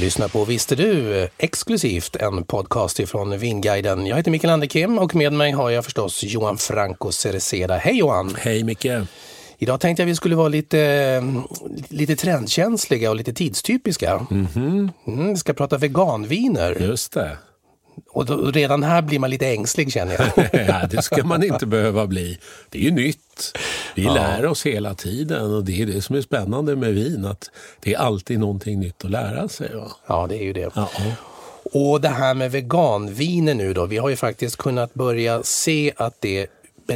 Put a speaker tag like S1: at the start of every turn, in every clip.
S1: Lyssnar på Visste du? Exklusivt en podcast ifrån Vinguiden. Jag heter Mikael Anderkim och med mig har jag förstås Johan Franco Cereceda. Hej Johan!
S2: Hej Micke!
S1: Idag tänkte jag vi skulle vara lite, lite trendkänsliga och lite tidstypiska. Mm, vi ska prata veganviner.
S2: Just det.
S1: Och då, redan här blir man lite ängslig känner jag.
S2: ja, det ska man inte behöva bli. Det är ju nytt. Vi ja. lär oss hela tiden och det är det som är spännande med vin. Att det är alltid någonting nytt att lära sig. Va?
S1: Ja, det är ju det.
S2: Ja.
S1: Och det här med veganviner nu då. Vi har ju faktiskt kunnat börja se att det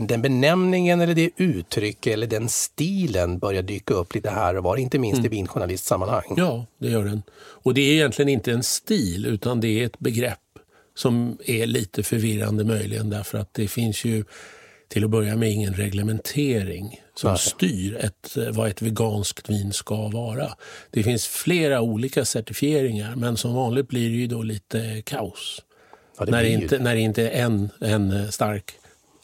S1: den benämningen eller det uttryck eller den stilen börjar dyka upp lite här och var, inte minst mm. i vinjournalistsammanhang.
S2: Ja, det gör den. Och det är egentligen inte en stil utan det är ett begrepp som är lite förvirrande möjligen därför att det finns ju till att börja med ingen reglementering som Nej. styr ett, vad ett veganskt vin ska vara. Det finns flera olika certifieringar men som vanligt blir det ju då lite kaos. Ja, det när, inte, när det inte är en, en stark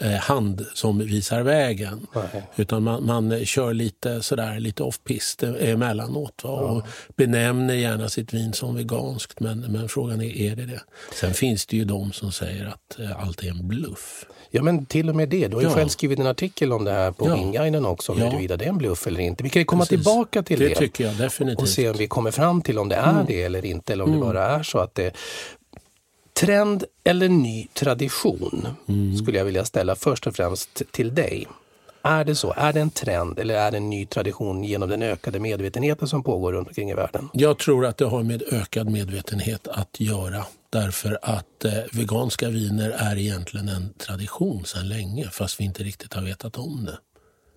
S2: hand som visar vägen. Nej. Utan man, man kör lite sådär lite off-pist emellanåt. Va? Och benämner gärna sitt vin som veganskt men, men frågan är, är det det? Sen finns det ju de som säger att eh, allt är en bluff.
S1: Ja men till och med det. Du har ju ja. själv skrivit en artikel om det här på ja. Vinguiden också. Om ja. huruvida det är en bluff eller inte. Vi kan komma Precis. tillbaka till det.
S2: Det tycker jag definitivt.
S1: Och se om vi kommer fram till om det är mm. det eller inte. Eller om mm. det bara är så att det Trend eller ny tradition mm. skulle jag vilja ställa först och främst till dig. Är det så? Är det en trend eller är det en ny tradition genom den ökade medvetenheten som pågår runt omkring i världen?
S2: Jag tror att det har med ökad medvetenhet att göra. Därför att eh, veganska viner är egentligen en tradition sedan länge fast vi inte riktigt har vetat om det.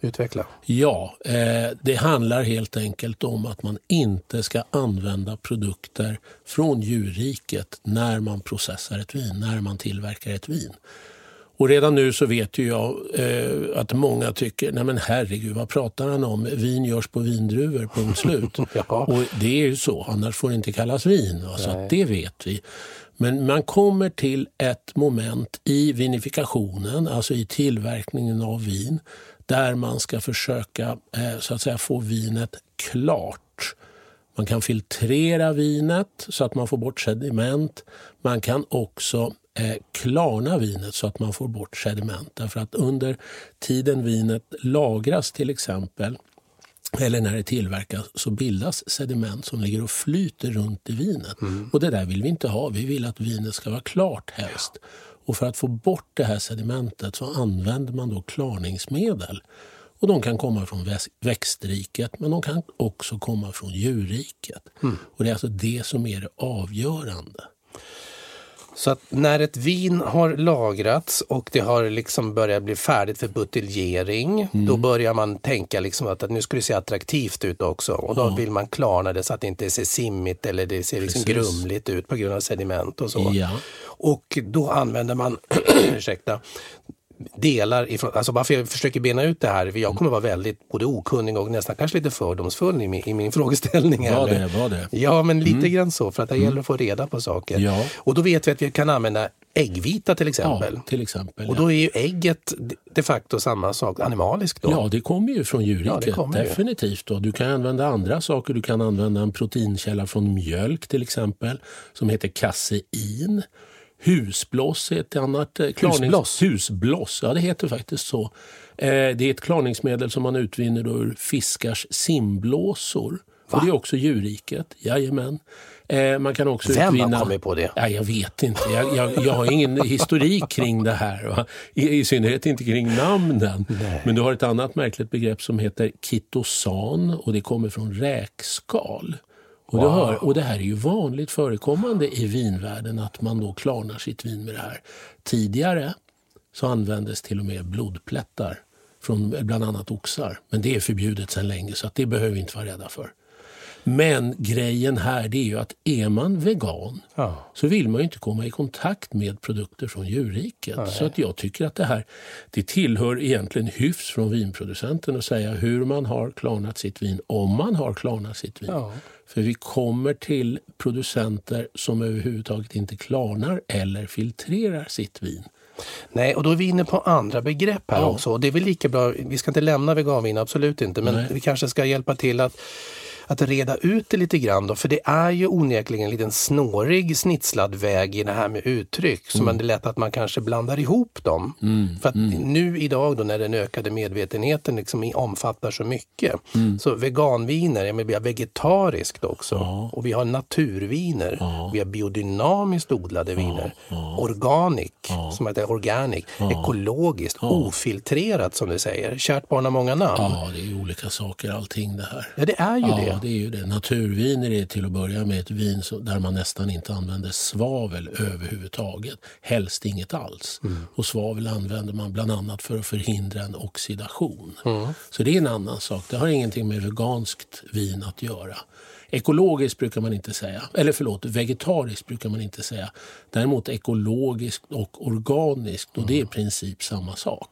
S1: Utveckla.
S2: Ja, eh, det handlar helt enkelt om att man inte ska använda produkter från djurriket när man processar ett vin, när man tillverkar ett vin. Och redan nu så vet ju jag eh, att många tycker, nej men herregud vad pratar han om? Vin görs på vindruvor, punkt slut. ja. Och det är ju så, annars får det inte kallas vin. Så att det vet vi. Men man kommer till ett moment i vinifikationen, alltså i tillverkningen av vin, där man ska försöka eh, så att säga, få vinet klart. Man kan filtrera vinet så att man får bort sediment. Man kan också eh, klarna vinet så att man får bort sediment. Därför att under tiden vinet lagras till exempel eller när det tillverkas så bildas sediment som ligger och flyter runt i vinet. Mm. Och det där vill vi inte ha. Vi vill att vinet ska vara klart helst. Och för att få bort det här sedimentet så använder man då klarningsmedel. Och de kan komma från växtriket men de kan också komma från djurriket. Mm. Och det är alltså det som är det avgörande.
S1: Så att när ett vin har lagrats och det har liksom börjat bli färdigt för buteljering, mm. då börjar man tänka liksom att, att, nu ska det se attraktivt ut också. Och då vill man klarna det så att det inte ser simmigt eller det ser liksom grumligt ut på grund av sediment och så.
S2: Ja.
S1: Och då använder man, ursäkta, delar ifrån, alltså varför jag försöker bena ut det här, jag kommer vara väldigt både okunnig och nästan kanske lite fördomsfull i min, i min frågeställning.
S2: Var det, var det.
S1: Ja, men lite mm. grann så, för att det mm. gäller att få reda på saker.
S2: Ja.
S1: Och då vet vi att vi kan använda äggvita till exempel.
S2: Ja, till exempel
S1: och då är ju ägget de facto samma sak, animaliskt då?
S2: Ja, det kommer ju från djurriket, ja, definitivt. Då. Du kan använda andra saker, du kan använda en proteinkälla från mjölk till exempel, som heter kasein. Husblås ett annat eh, klarnings...
S1: Husblås?
S2: Husblås, ja det heter faktiskt så. Eh, det är ett klarningsmedel som man utvinner ur fiskars simblåsor. Och det är också djurriket, jajamän. Eh, man kan också
S1: Vem
S2: utvinna...
S1: har kommit på det?
S2: Ja, jag vet inte. Jag, jag, jag har ingen historik kring det här. I, I synnerhet inte kring namnen.
S1: Nej.
S2: Men du har ett annat märkligt begrepp som heter kitosan och det kommer från räkskal. Och, det hör, och det här är ju vanligt förekommande i vinvärlden att man då klarnar sitt vin med det här. Tidigare så användes till och med blodplättar från bland annat oxar. Men det är förbjudet sedan länge så att det behöver vi inte vara rädda för. Men grejen här det är ju att är man vegan
S1: Ja.
S2: så vill man ju inte komma i kontakt med produkter från djurriket. Så att jag tycker att det här det tillhör egentligen hyfs från vinproducenten att säga hur man har klarnat sitt vin, om man har klarnat sitt vin.
S1: Ja.
S2: För vi kommer till producenter som överhuvudtaget inte klarnar eller filtrerar sitt vin.
S1: Nej, och då är vi inne på andra begrepp här
S2: Ja.
S1: också. Och det är väl lika bra, vi ska inte lämna veganvin, absolut inte, men
S2: Nej.
S1: vi kanske ska hjälpa till att att reda ut det lite grann då, för det är ju onekligen en liten snårig snitslad väg i det här med uttryck, så man det är lätt att man kanske blandar ihop dem. för att nu idag då när den ökade medvetenheten liksom omfattar så mycket, så veganviner, ja, men vi har vegetariskt också, och vi har naturviner, vi har biodynamiskt odlade viner, organic, som heter organic, ekologiskt, ofiltrerat som du säger. Kärt barn har många namn.
S2: Ja, det är olika saker allting det här.
S1: Ja, det är ju
S2: Ja,
S1: det.
S2: är ju det. Naturviner är till att börja med ett vin där man nästan inte använder svavel överhuvudtaget. Helst inget alls. Och svavel använder man bland annat för att förhindra en oxidation. Så det är en annan sak. Det har ingenting med veganskt vin att göra. Ekologiskt brukar man inte säga, eller förlåt, vegetariskt brukar man inte säga. Däremot ekologiskt och organiskt och det är i princip samma sak.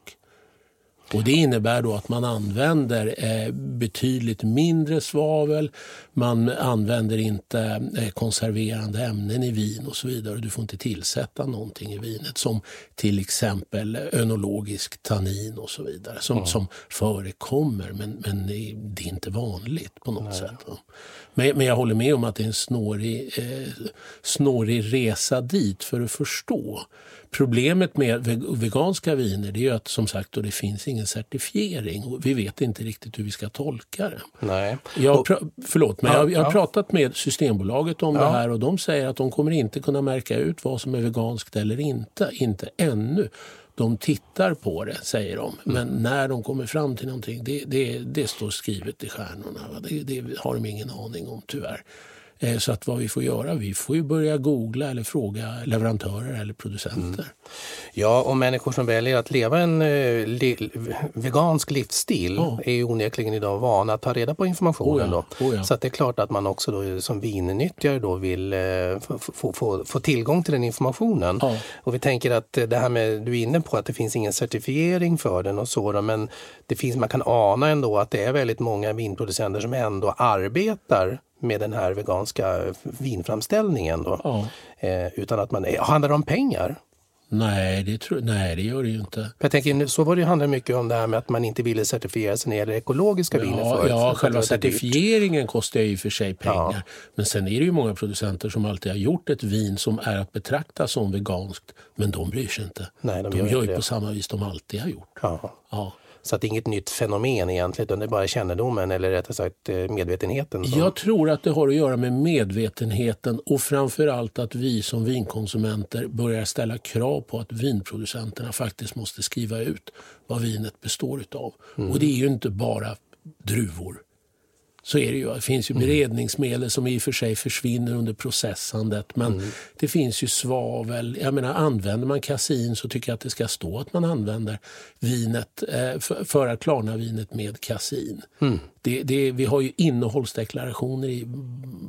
S2: Och Det innebär då att man använder eh, betydligt mindre svavel, man använder inte eh, konserverande ämnen i vin och så vidare. Du får inte tillsätta någonting i vinet som till exempel önologisk tannin och så vidare som, som förekommer men, men det är- inte vanligt på något sätt. va. Men, men jag håller med om att det är en snårig, eh, snårig resa dit för att förstå. Problemet med veg- veganska viner det är att som sagt då, det finns ingen certifiering och vi vet inte riktigt hur vi ska tolka det.
S1: Nej.
S2: Jag, har
S1: Och-
S2: pra- förlåt, men
S1: Ja,
S2: jag, jag har
S1: ja.
S2: pratat med Systembolaget om
S1: Ja.
S2: det här och de säger att de kommer inte kunna märka ut vad som är veganskt eller inte. Inte ännu. De tittar på det, säger de. Men
S1: Mm.
S2: när de kommer fram till någonting, det, det, det står skrivet i stjärnorna. Det, det har de ingen aning om, tyvärr. Eh, Så att vad vi får göra, vi får ju börja googla eller fråga leverantörer eller producenter.
S1: Ja, och människor som väljer att leva en eh, li, vegansk livsstil
S2: Ja.
S1: är ju onekligen idag vana att ta reda på informationen.
S2: Oh ja,
S1: då.
S2: oh ja.
S1: Så att det är klart att man också då, som vinnyttjare då vill eh, få, få, få, tillgång till den informationen. Och vi tänker att det här med, du är inne på att det finns ingen certifiering för den och så, då, men det finns, man kan ana ändå att det är väldigt många vinproducenter som ändå arbetar med den här veganska vinframställningen. Då.
S2: Ja.
S1: Eh, utan att man, eh, handlar det om pengar?
S2: Nej, det tror, nej, det gör det ju inte.
S1: Jag tänker, så var det handlar mycket om det här med att man inte ville certifiera sig när det gäller ekologiska viner
S2: Ja,
S1: förut. för
S2: ja
S1: att
S2: själva certifieringen kostar ju i och för sig pengar.
S1: Ja.
S2: Men sen är det ju många producenter som alltid har gjort ett vin som är att betrakta som veganskt. Men de bryr sig inte.
S1: Nej, de
S2: de
S1: gör
S2: gör ju
S1: det.
S2: på samma vis de alltid har gjort.
S1: Ja.
S2: Ja.
S1: Så att det är inget nytt fenomen egentligen, utan det är bara kännedomen eller rättare sagt eh, medvetenheten. Som,
S2: Jag tror att det har att göra med medvetenheten och framförallt att vi som vinkonsumenter börjar ställa krav på att vinproducenterna faktiskt måste skriva ut vad vinet består utav. Och det är ju inte bara druvor. Så är det ju. Det finns ju beredningsmedel som i och för sig försvinner under processandet. Men det finns ju svavel. Jag menar, använder man kasin så tycker jag att det ska stå att man använder vinet eh, för, för att klarna vinet med kasin. Det, det, vi har ju innehållsdeklarationer i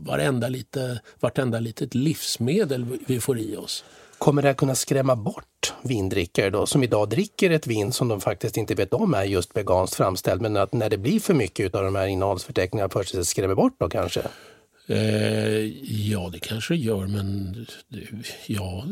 S2: varenda, lite, vartenda litet livsmedel vi får i oss.
S1: Kommer det här kunna skrämma bort vindrickare då, som idag dricker ett vin som de faktiskt inte vet om är just veganskt framställt, men att när det blir för mycket av de här innehållsförteckningarna för sig skrämmer bort då kanske?
S2: Eh, ja, det kanske det gör, men ja,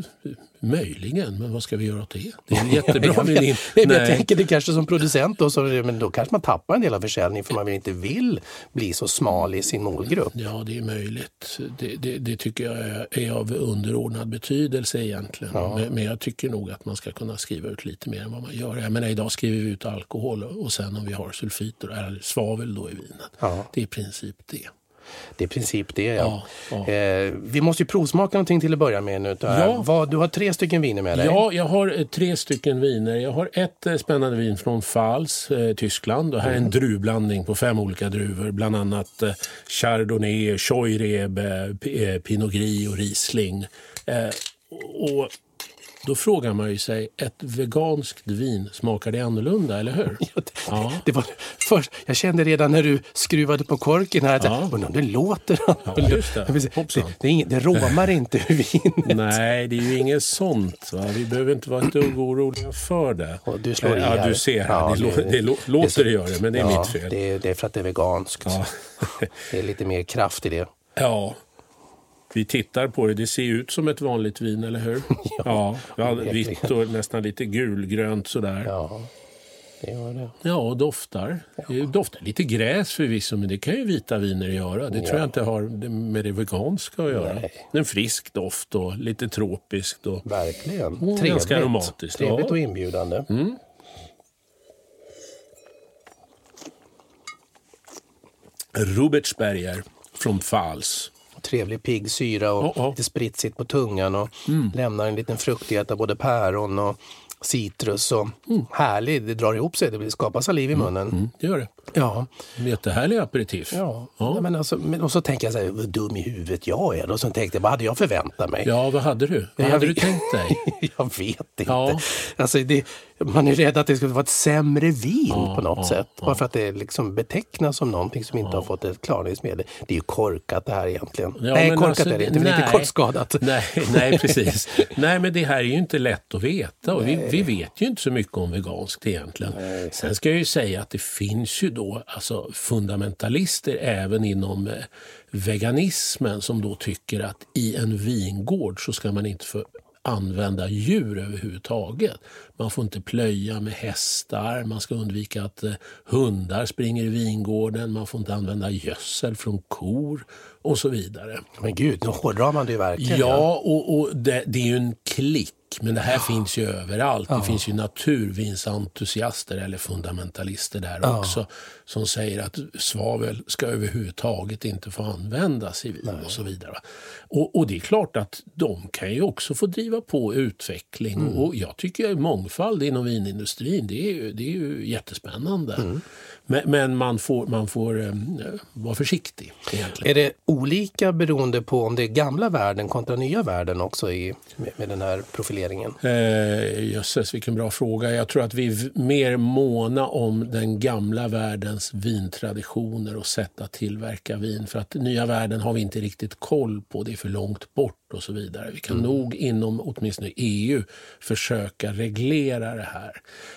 S2: möjligen. Men vad ska vi göra åt det? Det är jättebra
S1: jag, vet, men jag tänker det kanske som producent då, så, men då kanske man tappar en del av försäljningen för man inte vill bli så smal i sin målgrupp.
S2: Ja, det är möjligt. Det, det, det tycker jag är, är av underordnad betydelse egentligen. Men, men jag tycker nog att man ska kunna skriva ut lite mer än vad man gör. Jag menar, idag skriver vi ut alkohol och sen om vi har sulfiter eller svavel då i vinet.
S1: Ja.
S2: Det är i princip det.
S1: Det är i princip det ja.
S2: Ja,
S1: Eh, vi måste ju provsmaka någonting till att börja med nu.
S2: Ja.
S1: Vad, du har tre stycken viner med dig.
S2: Ja, jag har eh, tre stycken viner. Jag har ett eh, spännande vin från Pfalz, eh, Tyskland. Och här är en druvblandning på fem olika druvor. Bland annat eh, Chardonnay, Scheurebe, eh, Pinot Gris och Riesling. Och då frågar man ju sig, ett veganskt vin, smakar det annorlunda, eller hur? Ja.
S1: Det var först, jag kände redan när du skruvade på korken här att
S2: Ja.
S1: undrar om det låter
S2: Ja, just det.
S1: det, det, det romar inte ur vinet.
S2: Nej, det är ju inget sånt. Va? Vi behöver inte vara ett dugg oroliga för det.
S1: Och du slår i
S2: ja,
S1: här.
S2: du ser.
S1: Ja,
S2: det,
S1: det-
S2: det, lå-
S1: det-
S2: låter det göra det, men det är
S1: ja,
S2: mitt fel.
S1: Det det är för att det är veganskt.
S2: Ja.
S1: Det är lite mer kraft i det.
S2: Ja, vi tittar på det. Det ser ut som ett vanligt vin, eller hur? ja, ja vitt och nästan lite gulgrönt sådär. Ja,
S1: Ja, det gör det.
S2: och doftar. Det doftar lite gräs förvisso, men det kan ju vita viner göra. Det tror jag inte har med det veganska att göra.
S1: Nej.
S2: En frisk doft och lite tropiskt. Och...
S1: Verkligen.
S2: Mm, ganska aromatiskt,
S1: Trevligt
S2: ja. Mm.
S1: och inbjudande.
S2: Rubertsberger från Pfalz.
S1: Trevlig pigg syra och
S2: Ja, ja.
S1: lite spritsigt på tungan och
S2: Mm.
S1: lämnar en liten fruktighet av både päron och citrus. Och
S2: Mm.
S1: Härlig, det drar ihop sig, det skapar saliv i munnen.
S2: Det gör det.
S1: Ja,
S2: Jättehärlig aperitif.
S1: ja.
S2: Ja.
S1: Nej, Men alltså, men, och så tänker jag så här, vad dum i huvudet jag är. Och så tänkte jag, vad hade jag förväntat mig?
S2: Ja, vad hade du? Vad
S1: Jag
S2: hade du
S1: vet-
S2: tänkt dig?
S1: jag vet inte.
S2: Ja.
S1: Alltså det, man är rädd att det skulle vara ett sämre vin
S2: Ja,
S1: på något
S2: ja,
S1: sätt.
S2: ja.
S1: Bara för att det liksom betecknas som någonting som inte har fått ett klarningsmedel. Det är ju korkat det här egentligen.
S2: Ja,
S1: nej,
S2: men
S1: korkat
S2: alltså,
S1: är det inte, det är inte
S2: nej.
S1: kortskadat.
S2: Nej, nej, precis. nej, men det här är ju inte lätt att veta och vi, vi vet ju inte så mycket om veganskt egentligen. Sen ska jag ju säga att det finns ju då alltså fundamentalister även inom eh, veganismen som då tycker att i en vingård så ska man inte få använda djur överhuvudtaget. Man får inte plöja med hästar, man ska undvika att eh, hundar springer i vingården, man får inte använda gödsel från kor och så vidare.
S1: Men gud, nu hårdrar man det verkligen.
S2: Ja, och, och det, det är ju en klick, men det här finns ju överallt. Det finns ju naturvinsentusiaster eller fundamentalister där också som säger att svavel ska överhuvudtaget inte få användas i vin och så vidare. Och, och det är klart att de kan ju också få driva på utveckling och jag tycker mångfald inom vinindustrin, det är ju, det är ju jättespännande. Men, men man får, man får eh, vara försiktig egentligen.
S1: Är det olika beroende på om det är gamla världen kontra nya världen också i, med, med den här profileringen?
S2: Eh, jösses, vilken bra fråga. Jag tror att vi är mer måna om den gamla världens vintraditioner och sätt att tillverka vin. För att nya världen har vi inte riktigt koll på, det är för långt bort och så vidare. Vi kan nog inom åtminstone EU försöka reglera det här.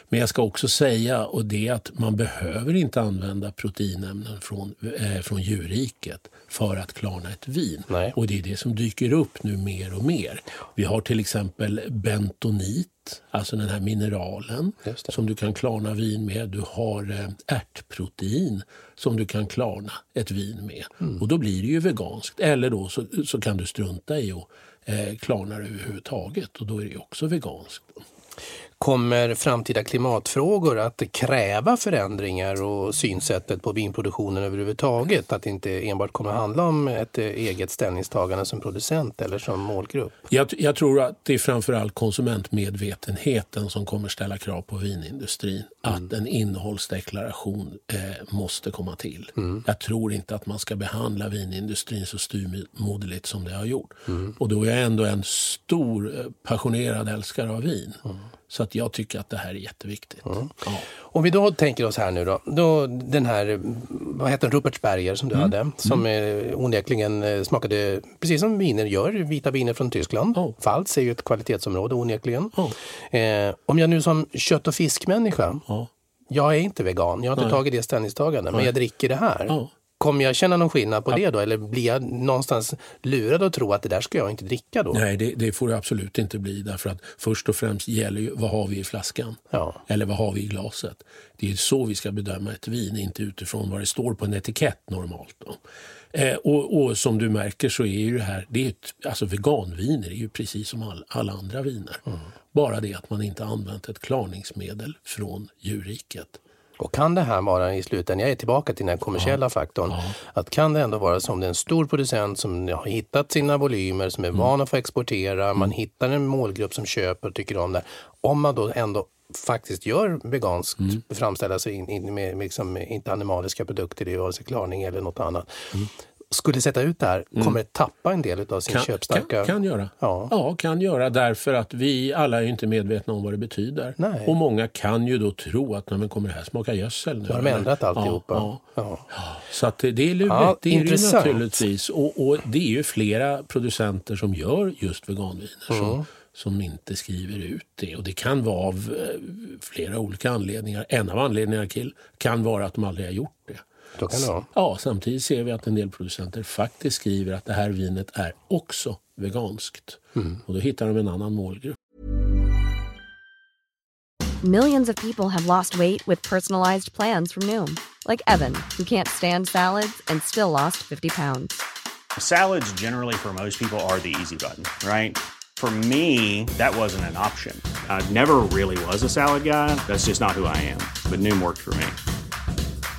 S2: Men jag ska också säga och det att man behöver inte använda proteinämnen från, eh, från djurriket för att klarna ett vin.
S1: Nej.
S2: Och det är det som dyker upp nu mer och mer. Vi har till exempel bentonit, alltså den här mineralen som du kan klarna vin med. Du har eh, ärtprotein som du kan klarna ett vin med.
S1: Mm.
S2: Och då blir det ju veganskt. Eller då så, så kan du strunta i att eh, klarna det överhuvudtaget och då är det också veganskt.
S1: Kommer framtida klimatfrågor att kräva förändringar och synsättet på vinproduktionen överhuvudtaget? Att det inte enbart kommer handla om ett eh, eget ställningstagande som producent eller som målgrupp?
S2: Jag, jag tror att det är framförallt konsumentmedvetenheten som kommer ställa krav på vinindustrin. Att en innehållsdeklaration eh, måste komma till. Jag tror inte att man ska behandla vinindustrin så styrmoderligt som det har gjort. Och då är jag ändå en stor eh, passionerad älskare av vin. Så att jag tycker att det här är jätteviktigt. Ja.
S1: Om vi då tänker oss här nu då, då den här, vad heter den, Rupertsberger som du hade, som eh, onekligen eh, smakade precis som viner gör, vita viner från Tyskland.
S2: Ja.
S1: Pfalz är ju ett kvalitetsområde onekligen.
S2: Ja.
S1: Eh, om jag nu som kött och fiskmänniska,
S2: Ja.
S1: jag är inte vegan, jag har inte
S2: Nej.
S1: tagit det ställningstagandet, men jag dricker det här. Kommer jag känna någon skillnad på det då? Eller blir jag någonstans lurad att tro att det där ska jag inte dricka då?
S2: Nej, det, det får det absolut inte bli. Därför att först och främst gäller ju vad har vi i flaskan?
S1: Ja.
S2: Eller vad har vi i glaset? Det är så vi ska bedöma ett vin, inte utifrån vad det står på en etikett normalt. Då. Eh, och, och som du märker så är ju det här, det är ett, alltså veganviner är ju precis som all, alla andra viner. Bara det att man inte använt ett klarningsmedel från djurriket.
S1: Och kan det här vara i slutändan, jag är tillbaka till den kommersiella faktorn, att kan det ändå vara som det är en stor producent som har hittat sina volymer, som är
S2: Mm.
S1: van att få exportera, man hittar en målgrupp som köper och tycker om det. Om man då ändå faktiskt gör veganskt,
S2: Mm.
S1: framställa sig in, in med liksom, inte animaliska produkter, det är vare sig klarning eller något annat. Skulle sätta ut det här, kommer det tappa en del av sin
S2: Mm. Kan,
S1: köpstarka...
S2: kan, kan göra.
S1: Ja.
S2: ja, kan göra därför att vi alla är inte medvetna om vad det betyder.
S1: Nej.
S2: Och många kan ju då tro att "Nej, men kommer det här smaka gödsel nu?
S1: Då har de
S2: eller?"
S1: ändrat alltihopa.
S2: Ja,
S1: Ja.
S2: ja. Så att det det är lurigt,
S1: Ja,
S2: det är det
S1: intressant.
S2: naturligtvis. Och, och det är ju flera producenter som gör just veganviner som,
S1: Mm.
S2: som inte skriver ut det. Och det kan vara av eh, flera olika anledningar. En av anledningarna kan vara att de aldrig har gjort det.
S1: Då kan det vara.
S2: Ja, samtidigt ser vi att en del producenter faktiskt skriver att det här vinet är också veganskt. Och då hittar de en annan målgrupp.
S3: Millions of people have lost weight with personalized plans from Noom, like Evan, who can't stand salads and still lost 50 pounds.
S4: Salads, generally, for most people, are the easy button, right? For me, that wasn't an option. I never really was a salad guy. That's just not who I am. But Noom worked for me.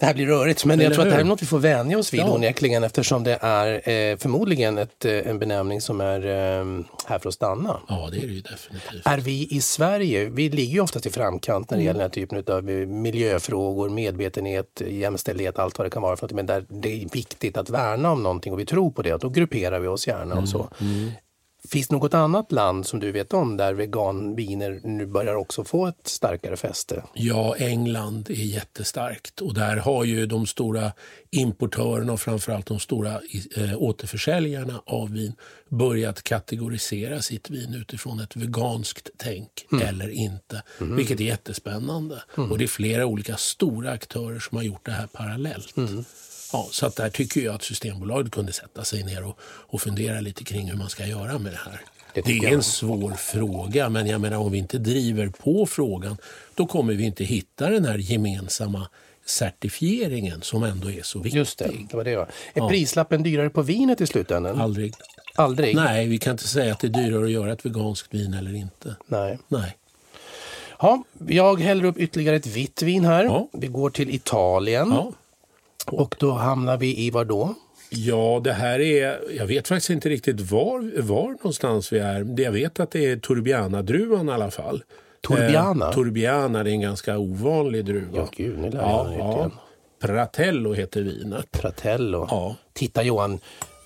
S1: Det här blir rörigt, men jag
S2: Eller
S1: tror att det här är
S2: hur?
S1: något vi får vänja oss vid
S2: Ja.
S1: onekligen eftersom det är eh, förmodligen ett, eh, en benämning som är eh, här för att stanna.
S2: Ja, det är det ju definitivt.
S1: Är vi i Sverige, vi ligger ju oftast i framkant när det gäller den här typen av eh, miljöfrågor, medvetenhet, jämställdhet, allt vad det kan vara. För att, men där det är viktigt att värna om någonting och vi tror på det, då grupperar vi oss gärna och så. Finns det något annat land som du vet om där veganviner nu börjar också få ett starkare fäste?
S2: Ja, England är jättestarkt och där har ju de stora importörerna och framförallt de stora eh, återförsäljarna av vin börjat kategorisera sitt vin utifrån ett veganskt tänk eller inte, vilket är jättespännande. Och det är flera olika stora aktörer som har gjort det här parallellt. Ja, så att där tycker jag att Systembolaget kunde sätta sig ner och, och fundera lite kring hur man ska göra med det här.
S1: Det
S2: Det, är en svår fråga, men jag menar om vi inte driver på frågan då kommer vi inte hitta den här gemensamma certifieringen som ändå är så viktig.
S1: Just det, det var det jag. Är prislappen dyrare på vinet i slutändan?
S2: Aldrig.
S1: Aldrig?
S2: Nej, vi kan inte säga att det är dyrare att göra ett veganskt vin eller inte.
S1: Nej.
S2: Nej.
S1: Ja, jag häller upp ytterligare ett vitt vin här.
S2: Ja.
S1: Vi går till Italien.
S2: Ja.
S1: Och då hamnar vi i var då?
S2: Ja, det här är... Jag vet faktiskt inte riktigt var, var någonstans vi är. Det Jag vet att det är Turbiana-druvan i alla fall.
S1: Turbiana?
S2: Eh, Turbiana, är en ganska ovanlig druva.
S1: Ja, gud, nu lär jag nytt igen.
S2: Pratello heter vinet.
S1: Pratello.
S2: Ja.
S1: Titta Johan,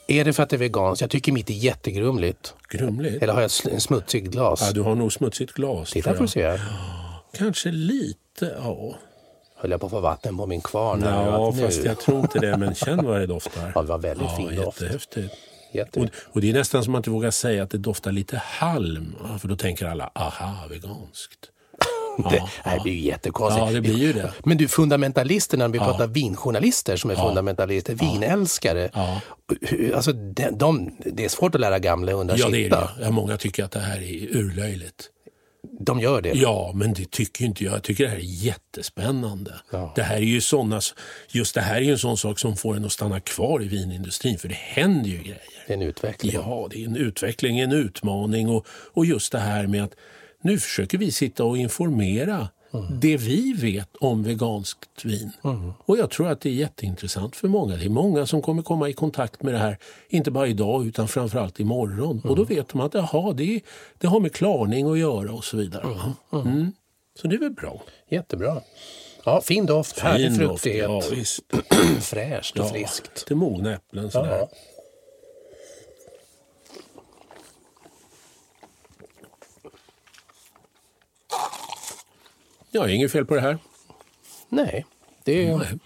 S1: är det för att det är veganskt? Jag tycker mitt är jättegrumligt.
S2: Grumligt.
S1: Eller har jag en smutsig glas?
S2: Ja, du har nog smutsigt glas.
S1: Titta får du se.
S2: Kanske lite, ja.
S1: Höll jag på att få vatten på min kvarn?
S2: Ja,
S1: att nu-
S2: fast jag tror inte det. Men känn vad det doftar.
S1: Ja, det var väldigt
S2: ja,
S1: fin doft.
S2: Jättehäftigt.
S1: Jätte...
S2: Och, och det är nästan som att man inte vågar säga att det doftar lite halm. ja, För då tänker alla, aha, veganskt.
S1: det, nej, det blir ju jättekonstigt.
S2: Ja, det blir ju det.
S1: Men du, fundamentalisterna, när vi pratar vinjournalister som är fundamentalister, vinälskare.
S2: Ja.
S1: Alltså, de, de, det är svårt att lära gamla hundar
S2: Ja, det är
S1: sitta.
S2: det. Ja, många tycker att det här är urlöjligt.
S1: De gör det.
S2: Ja, men det tycker inte jag. Jag tycker det här är jättespännande.
S1: Ja.
S2: Det här är ju såna, just det här är ju en sån sak som får en att stanna kvar i vinindustrin. För det händer ju grejer.
S1: Det är en utveckling.
S2: Ja, det är en utveckling, en utmaning och, och just det här med att nu försöker vi sitta och informera det vi vet om veganskt vin. Och jag tror att det är jätteintressant för många. Det är många som kommer komma i kontakt med det här, inte bara idag utan framförallt imorgon. Och då vet de att jaha, det, det har med klarning att göra och så vidare. Mm. Så det är väl bra.
S1: Jättebra. Ja, fin doft, härlig
S2: Fin doft,
S1: fruktighet.
S2: Ja.
S1: Fräscht och
S2: Ja,
S1: friskt.
S2: Lite mogna äpplen sådär.
S1: Ja.
S2: Ja, inget fel på det här.
S1: Nej, det är...
S2: Nej.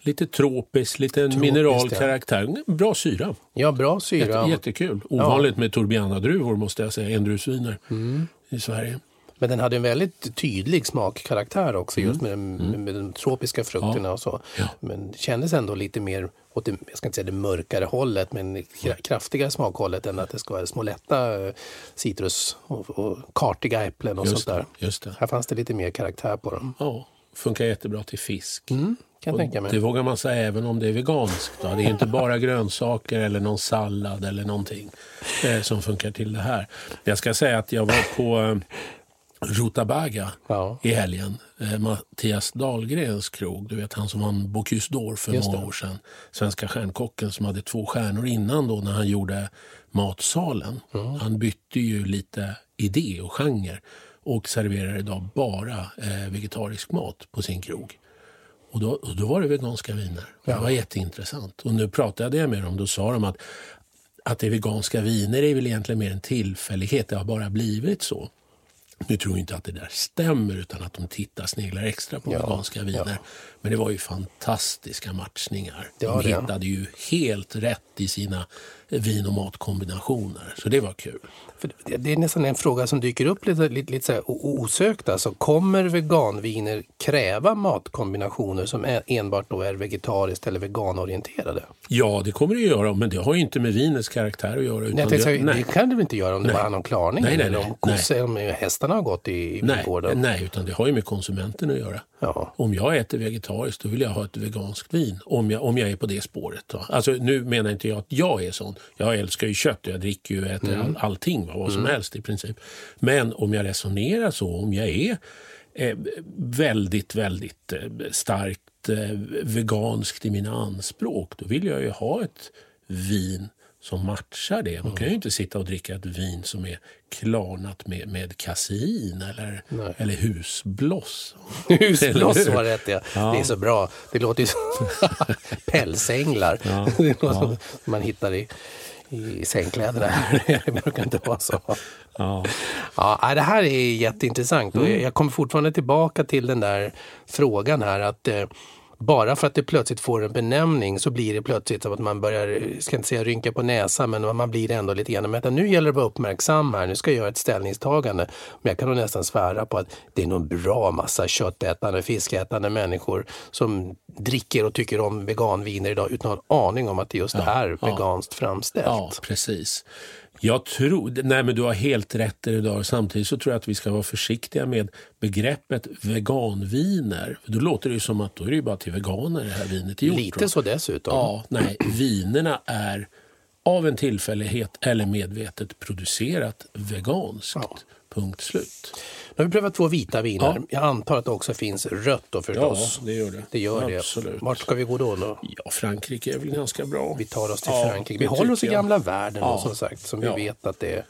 S2: Lite tropiskt, lite mineral
S1: ja.
S2: karaktär. Bra syra.
S1: Ja, bra syra.
S2: Jätte, jättekul. Ovanligt med Turbiana-druvor måste jag säga, endruvsviner
S1: Mm.
S2: i Sverige.
S1: Men den hade en väldigt tydlig smakkaraktär också just med, den, med de tropiska frukterna och så.
S2: Mm. Ja.
S1: Men kändes ändå lite mer åt det, jag ska inte säga det mörkare hållet, men kra- kraftigare smakhållet än att det ska vara små lätta eh, citrus och, och kartiga äpplen och
S2: Just
S1: sånt där.
S2: det, just det.
S1: Här fanns det lite mer karaktär på dem.
S2: Ja, funkar jättebra till fisk.
S1: Mm, kan jag
S2: Och
S1: tänka mig.
S2: Det vågar man säga även om det är veganskt. Då. Det är inte bara grönsaker eller någon sallad eller någonting eh, som funkar till det här. Jag ska säga att jag var på eh, Rutabaga
S1: Ja.
S2: i helgen. Eh, Mattias Dahlgrens krog, du vet han som vann Bocuse d'Or för
S1: Just
S2: många år sedan. Svenska stjärnkocken som hade två stjärnor innan då när han gjorde Matsalen.
S1: Mm.
S2: Han bytte ju lite idé och genre och serverar idag bara eh, vegetarisk mat på sin krog. Och då, och då var det veganska viner. Det var jätteintressant. Och nu pratade jag med dem. Då sa de att, att det är veganska viner är väl egentligen mer en tillfällighet. Det har bara blivit så. Nu tror jag inte att det där stämmer utan att de tittar sneglar extra på
S1: Ja,
S2: veganska viner. Men det var ju fantastiska matchningar.
S1: Det
S2: de
S1: det.
S2: hittade ju helt rätt i sina vin och matkombinationer. Så det var kul.
S1: För det- är nästan en fråga som dyker upp lite, lite, lite så här osökt. Alltså, kommer veganviner kräva matkombinationer som är, enbart då är vegetariskt eller veganorienterade?
S2: Ja, det kommer det att göra, men det har ju inte med vinets karaktär att göra.
S1: Nej,
S2: det,
S1: säga, det kan det väl inte göra om det
S2: Nej.
S1: bara handlar om klarning?
S2: Nej, nej,
S1: eller
S2: nej,
S1: om, kossor, om hästarna har gått i, i
S2: nej,
S1: vingården?
S2: nej, utan det har ju med konsumenten att göra.
S1: Ja.
S2: Om jag äter vegetariskt då vill jag ha ett veganskt vin. Om jag, om jag är på det spåret. Då. Alltså, nu menar inte jag att jag är sån. Jag älskar ju kött jag dricker ju äter all, allting. Va? Vad som helst i princip. Men om jag resonerar så, om jag är eh, väldigt, väldigt eh, starkt eh, veganskt i mina anspråk. Då vill jag ju ha ett vin som matchar det. Då kan ju inte sitta och dricka ett vin som är klarnat med, med kasein eller, eller husbloss.
S1: Husbloss var rätt ja. Det är så bra. Det låter ju som pälsänglar. Det låter som man hittar i, i sängkläderna. det brukar inte vara så.
S2: Ja.
S1: Ja, det här är jätteintressant. Och jag- jag kommer fortfarande tillbaka till den där frågan här att eh, bara för att det plötsligt får en benämning så blir det plötsligt som att man börjar, ska inte säga rynka på näsan, men man blir ändå lite grann, men nu gäller det att vara uppmärksam här, nu ska jag göra ett ställningstagande. Men jag kan nog nästan svära på att det är nog bra massa köttätande, fiskätande människor som dricker och tycker om veganviner idag utan att ha en aning om att det just är veganskt framställt.
S2: Ja, precis. Jag tror, nej men du har helt rätt i det där. Samtidigt så tror jag att vi ska vara försiktiga med begreppet veganviner. Då låter det ju som att då är det ju bara till veganer det här vinet är gjort.
S1: Lite så dessutom.
S2: Ja, nej, vinerna är av en tillfällighet eller medvetet producerat veganskt. Punkt slut.
S1: Nu har vi prövat två vita viner.
S2: Ja.
S1: Jag antar att det också finns rött då förstås.
S2: Ja, det gör det.
S1: Det gör
S2: Absolut.
S1: det. Vart ska vi gå då? då?
S2: Ja, Frankrike är väl ganska bra.
S1: Vi tar oss till
S2: Ja,
S1: Frankrike. Vi håller oss i gamla världen då, som sagt, som vi vet att det är.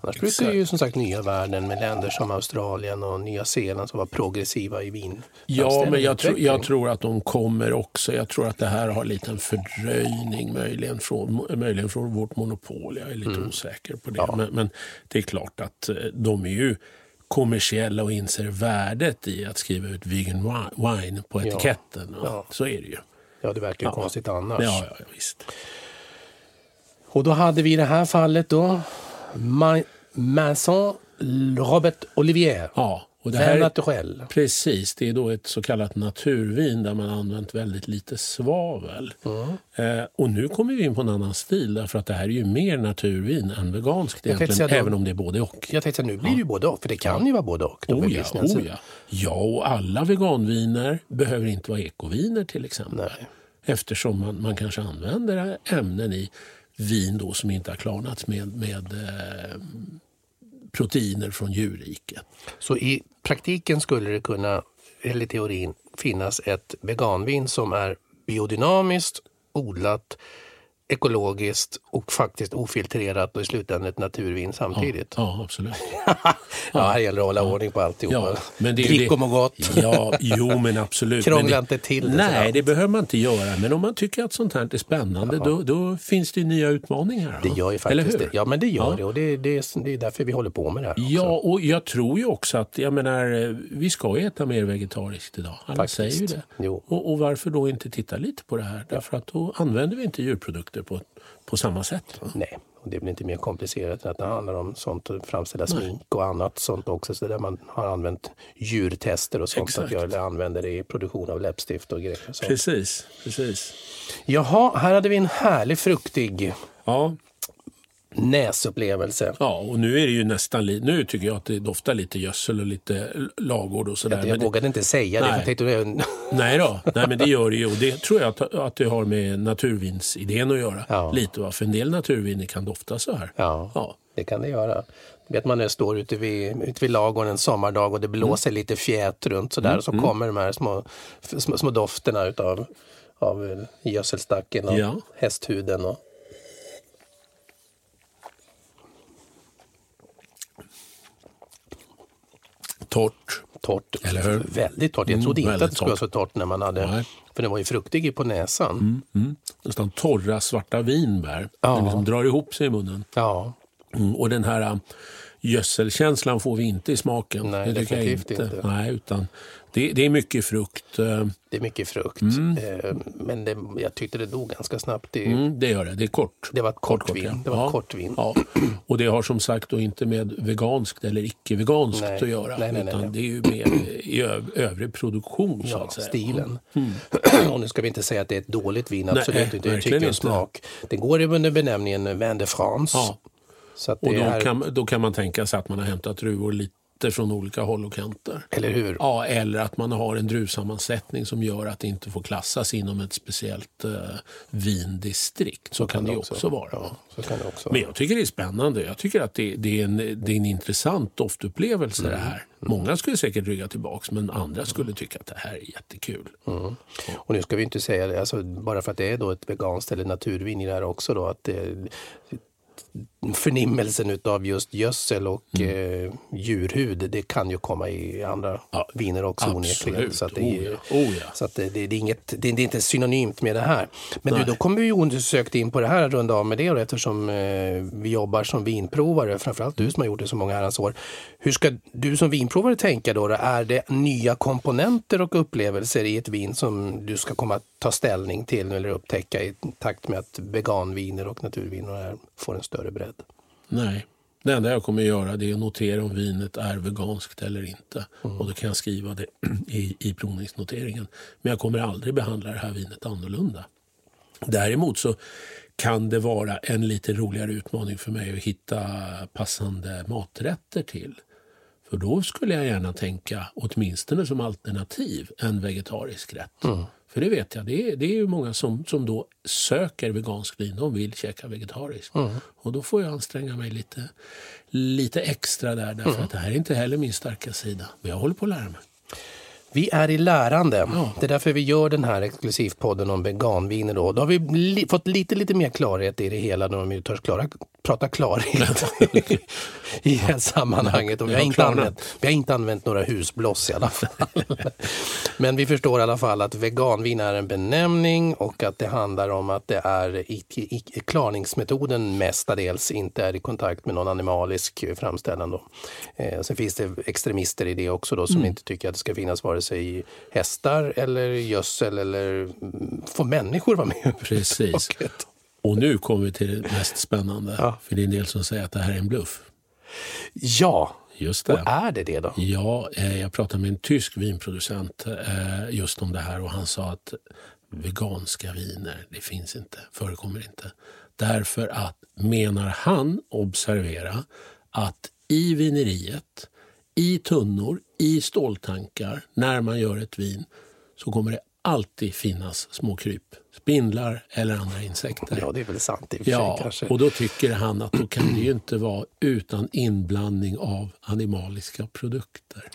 S1: Annars brukar
S2: Exakt.
S1: ju som sagt nya världen med länder som Australien och Nya Zeeland som var progressiva i vin.
S2: Ja, men jag, tror-
S1: utveckling.
S2: jag tror att de kommer också. Jag tror att det här har en fördröjning möjligen från, möjligen från vårt monopol. Jag är lite
S1: Mm.
S2: osäker på det. Men, men det är klart att eh, de är ju kommersiella och inser värdet i att skriva ut vegan wi- wine på etiketten. Ja.
S1: Ja.
S2: Så är det ju.
S1: Ja, det verkar ju
S2: Ja.
S1: konstigt annars.
S2: Ja, ja, visst.
S1: Och då hade vi i det här fallet då Ma- Maison Robert Olivier.
S2: Ja, och det här,
S1: naturel.
S2: Precis, det är då ett så kallat naturvin där man använt väldigt lite svavel. Eh, och nu kommer vi in på en annan stil därför att det här är ju mer naturvin än veganskt egentligen,
S1: då-
S2: även om det är både och.
S1: Jag tänkte att nu blir det ju både och, för det kan ju vara både och.
S2: Oh ja, oh ja. ja, och alla veganviner behöver inte vara ekoviner till exempel.
S1: Nej.
S2: Eftersom man, man kanske använder ämnen i vin då som inte har klarnats med, med eh, proteiner från djurriket.
S1: Så i praktiken skulle det kunna, eller i teorin, finnas ett veganvin som är biodynamiskt, odlat, ekologiskt och faktiskt ofiltrerat och i slutändan ett naturvin samtidigt.
S2: Ja, absolut.
S1: Ja, här gäller det att hålla ordning på alltihopa.
S2: Ja, men det
S1: Drick
S2: det-
S1: och gott.
S2: Ja, jo men absolut.
S1: Krångla
S2: men det,
S1: inte till det
S2: Nej, det behöver man inte göra. Men om man tycker att sånt här är spännande då, då finns det nya utmaningar.
S1: Det gör ju faktiskt det. Ja, men det gör
S2: Ja.
S1: det och det, det, är, det är därför vi håller på med det här. också.
S2: Ja, och jag tror ju också att, jag menar, vi ska ju äta mer vegetariskt idag. Alla
S1: Faktiskt.
S2: säger ju det. Och, och varför då inte titta lite på det här? Därför att då använder vi inte djurprodukter produkter på, på samma sätt. Va?
S1: Nej, och det blir inte mer komplicerat än att det handlar om sånt att framställa smink och annat sånt också. Så där man har använt djurtester och sånt
S2: Exakt.
S1: att göra, eller använder det i produktion av läppstift och grejer. Så.
S2: Precis, precis.
S1: Jaha, här hade vi en härlig fruktig
S2: Ja,
S1: näsupplevelse.
S2: ja, och nu är det ju nästan nu tycker jag att det doftar lite gödsel och lite lagård och sådär.
S1: Jag,
S2: det-
S1: vågade inte säga det, för
S2: Nej.
S1: jag tänkte,
S2: Nej då, nej men det gör det ju. Och det tror jag att, att det har med naturvinsidén att göra.
S1: Ja.
S2: Lite va? För en del naturviner kan dofta så här.
S1: ja,
S2: Ja.
S1: det kan det göra. Vet man när jag står ute vid, ute vid ladugården en sommardag och det blåser
S2: Mm.
S1: lite fjät runt sådär och så kommer de här små, små, små dofterna utav av gödselstacken och
S2: Ja.
S1: hästhuden. Och,
S2: Torrt.
S1: torrt.
S2: Eller hur?
S1: Väldigt torrt. Jag
S2: Mm,
S1: trodde inte att det skulle vara så torrt när man hade...
S2: Nej.
S1: För den var ju fruktig på näsan.
S2: Mm. Nästan torra svarta vinbär.
S1: Ja.
S2: Den liksom drar ihop sig i munnen.
S1: Ja,
S2: Mm. Och den här äh, gödselkänslan får vi inte i smaken.
S1: Nej,
S2: det tycker jag
S1: definitivt
S2: inte.
S1: inte.
S2: Nej, utan det, det är mycket frukt. eh,
S1: det är mycket frukt.
S2: Mm.
S1: Eh, Men det, jag tyckte det dog ganska snabbt. Det,
S2: Mm, det gör det. Det är kort.
S1: det var ett kort,
S2: Kort,
S1: vin.
S2: ja.
S1: Det var
S2: Ja.
S1: kort vin.
S2: Ja. Och det har som sagt då inte med veganskt eller icke-veganskt att göra.
S1: Nej, nej, nej,
S2: utan det är ju mer i öv- övrig produktion så
S1: Ja,
S2: att säga.
S1: stilen.
S2: Mm.
S1: och nu ska vi inte säga att det är ett dåligt vin, absolut inte. Jag
S2: verkligen
S1: tycker en smak. Det går under benämningen Vin de France.
S2: Ja. Och
S1: det
S2: då
S1: är,
S2: kan, då kan man tänka sig att man har hämtat druvor lite från olika håll och kanter.
S1: Eller hur?
S2: Ja, eller att man har en druvsammansättning som gör att det inte får klassas inom ett speciellt eh, vindistrikt. Så, kan det också, vara.
S1: Ja, så kan det också
S2: Men jag tycker det är spännande. Jag tycker att det, det, är, en, det är en intressant doftupplevelse det
S1: Mm.
S2: här. Många skulle säkert rygga tillbaks men andra skulle tycka att det här är jättekul.
S1: Och nu ska vi inte säga det, alltså, bara för att det är då ett veganskt eller naturvin i det här också då, att det, förnimmelsen utav just gödsel och eh, djurhud, det kan ju komma i andra
S2: Mm. Ja,
S1: viner också onekligen. Så att det,
S2: Oh
S1: är,
S2: ja, oh ja.
S1: så att det, det, det, är inget, det, är inte synonymt med det här. Men du,
S2: Nej.
S1: då kommer vi ju osökt in på det här, runda av med det då, eftersom eh, vi jobbar som vinprovare, framförallt du som har gjort det så många herrans år. Hur ska du som vinprovare tänka då? då? Är det nya komponenter och upplevelser i ett vin som du ska komma att ta ställning till eller upptäcka i takt med att veganviner och naturviner får en större bredd?
S2: Nej. Det enda jag kommer att göra det är att notera om vinet är veganskt eller inte.
S1: Mm.
S2: Och då kan jag skriva det i, i provningsnoteringen. Men jag kommer aldrig behandla det här vinet annorlunda. Däremot så kan det vara en lite roligare utmaning för mig att hitta passande maträtter till. För då skulle jag gärna tänka, åtminstone som alternativ, en vegetarisk rätt. För det vet jag, det är, det är ju många som, som då söker vegansk vin, de vill käka vegetariskt. Och då får jag anstränga mig lite, lite extra där, därför att det här är inte heller min starka sida. Men jag håller på att lära mig.
S1: Vi är i lärande.
S2: Ja.
S1: Det är därför vi gör den här exklusivpodden om veganviner. Då, då har vi li- fått lite, lite mer klarhet i det hela när vi törs klara, prata klarhet i det här sammanhanget. Och vi, har inte använt, vi har inte använt några husbloss i alla fall. Men vi förstår i alla fall att veganvin är en benämning och att det handlar om att det är i, i, i klarningsmetoden mestadels inte är i kontakt med någon animalisk framställan. Då. Eh, sen finns det extremister i det också då, som
S2: Mm.
S1: inte tycker att det ska finnas vare sig hästar eller gödsel eller får människor vara med
S2: Precis. Och nu kommer vi till det mest spännande.
S1: Ja.
S2: För det är en del som säger att det här är en bluff.
S1: Ja,
S2: Just
S1: och
S2: det.
S1: är det det då?
S2: Ja, eh, jag pratade med en tysk vinproducent eh, just om det här och han sa att veganska viner, det finns inte, förekommer inte. Därför att, menar han, observera, att i vineriet, i tunnor, i ståltankar, när man gör ett vin, så kommer det alltid finnas små kryp. Spindlar eller andra insekter.
S1: Ja, det är väl sant i och för sig
S2: Ja,
S1: kanske.
S2: och då tycker han att då kan det ju inte vara utan inblandning av animaliska produkter.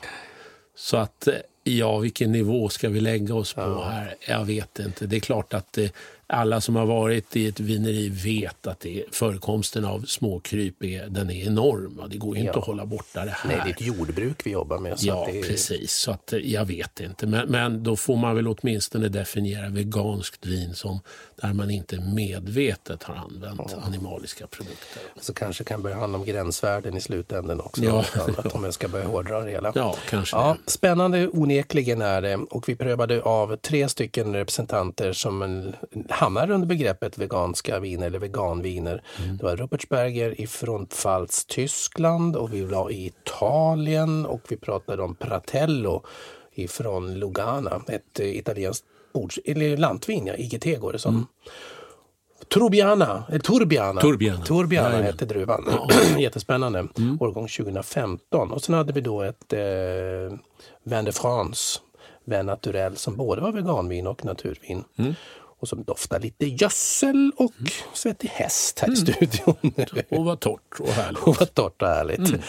S2: Så att, eh, ja, vilken nivå ska vi lägga oss på här? Jag vet inte. Det är klart att eh, alla som har varit i ett vineri vet att det, förekomsten av småkryp är, den är enorm. Det går ju inte
S1: Ja.
S2: att hålla borta det här.
S1: Nej, det är ett jordbruk vi jobbar med.
S2: Ja,
S1: är,
S2: precis. Så att, eh, jag vet inte. Men, men då får man väl åtminstone definiera veganskt vin som där man inte medvetet har använt animaliska produkter.
S1: Så kanske kan börja handla om gränsvärden i slutändan också.
S2: Ja.
S1: Ja. Annat, om jag ska börja hårdra det hela.
S2: Ja, kanske
S1: Ja,
S2: det.
S1: spännande onekligen är det. Och vi prövade av tre stycken representanter som hamnar under begreppet veganska viner eller veganviner. Mm. Det var Rupertsberger ifrån Pfalz, Tyskland och vi var i Italien och vi pratade om Pratello ifrån Lugana, ett italienskt bords, eller lantvin, ja, IGT går det som. Mm. Turbiana, eller Turbiana,
S2: Turbiana.
S1: Turbiana hette druvan. Jättespännande. Mm. Årgång 2015. Och sen hade vi då ett eh, Vin de France, Vin Naturel, som både var veganvin och naturvin. Mm och som doftar lite gödsel och mm. svettig häst här mm. i studion.
S2: och var torrt och härligt.
S1: och var torrt och härligt. Mm.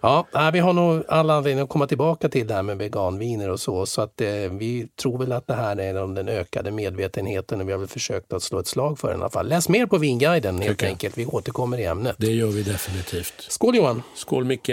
S1: Ja, vi har nog alla anledning att komma tillbaka till det här med veganviner och så. Så att eh, vi tror väl att det här är om den ökade medvetenheten och vi har väl försökt att slå ett slag för den i alla fall. Läs mer på Vinguiden helt enkelt. Vi återkommer i ämnet.
S2: Det gör vi definitivt.
S1: Skål Johan!
S2: Skål Micke!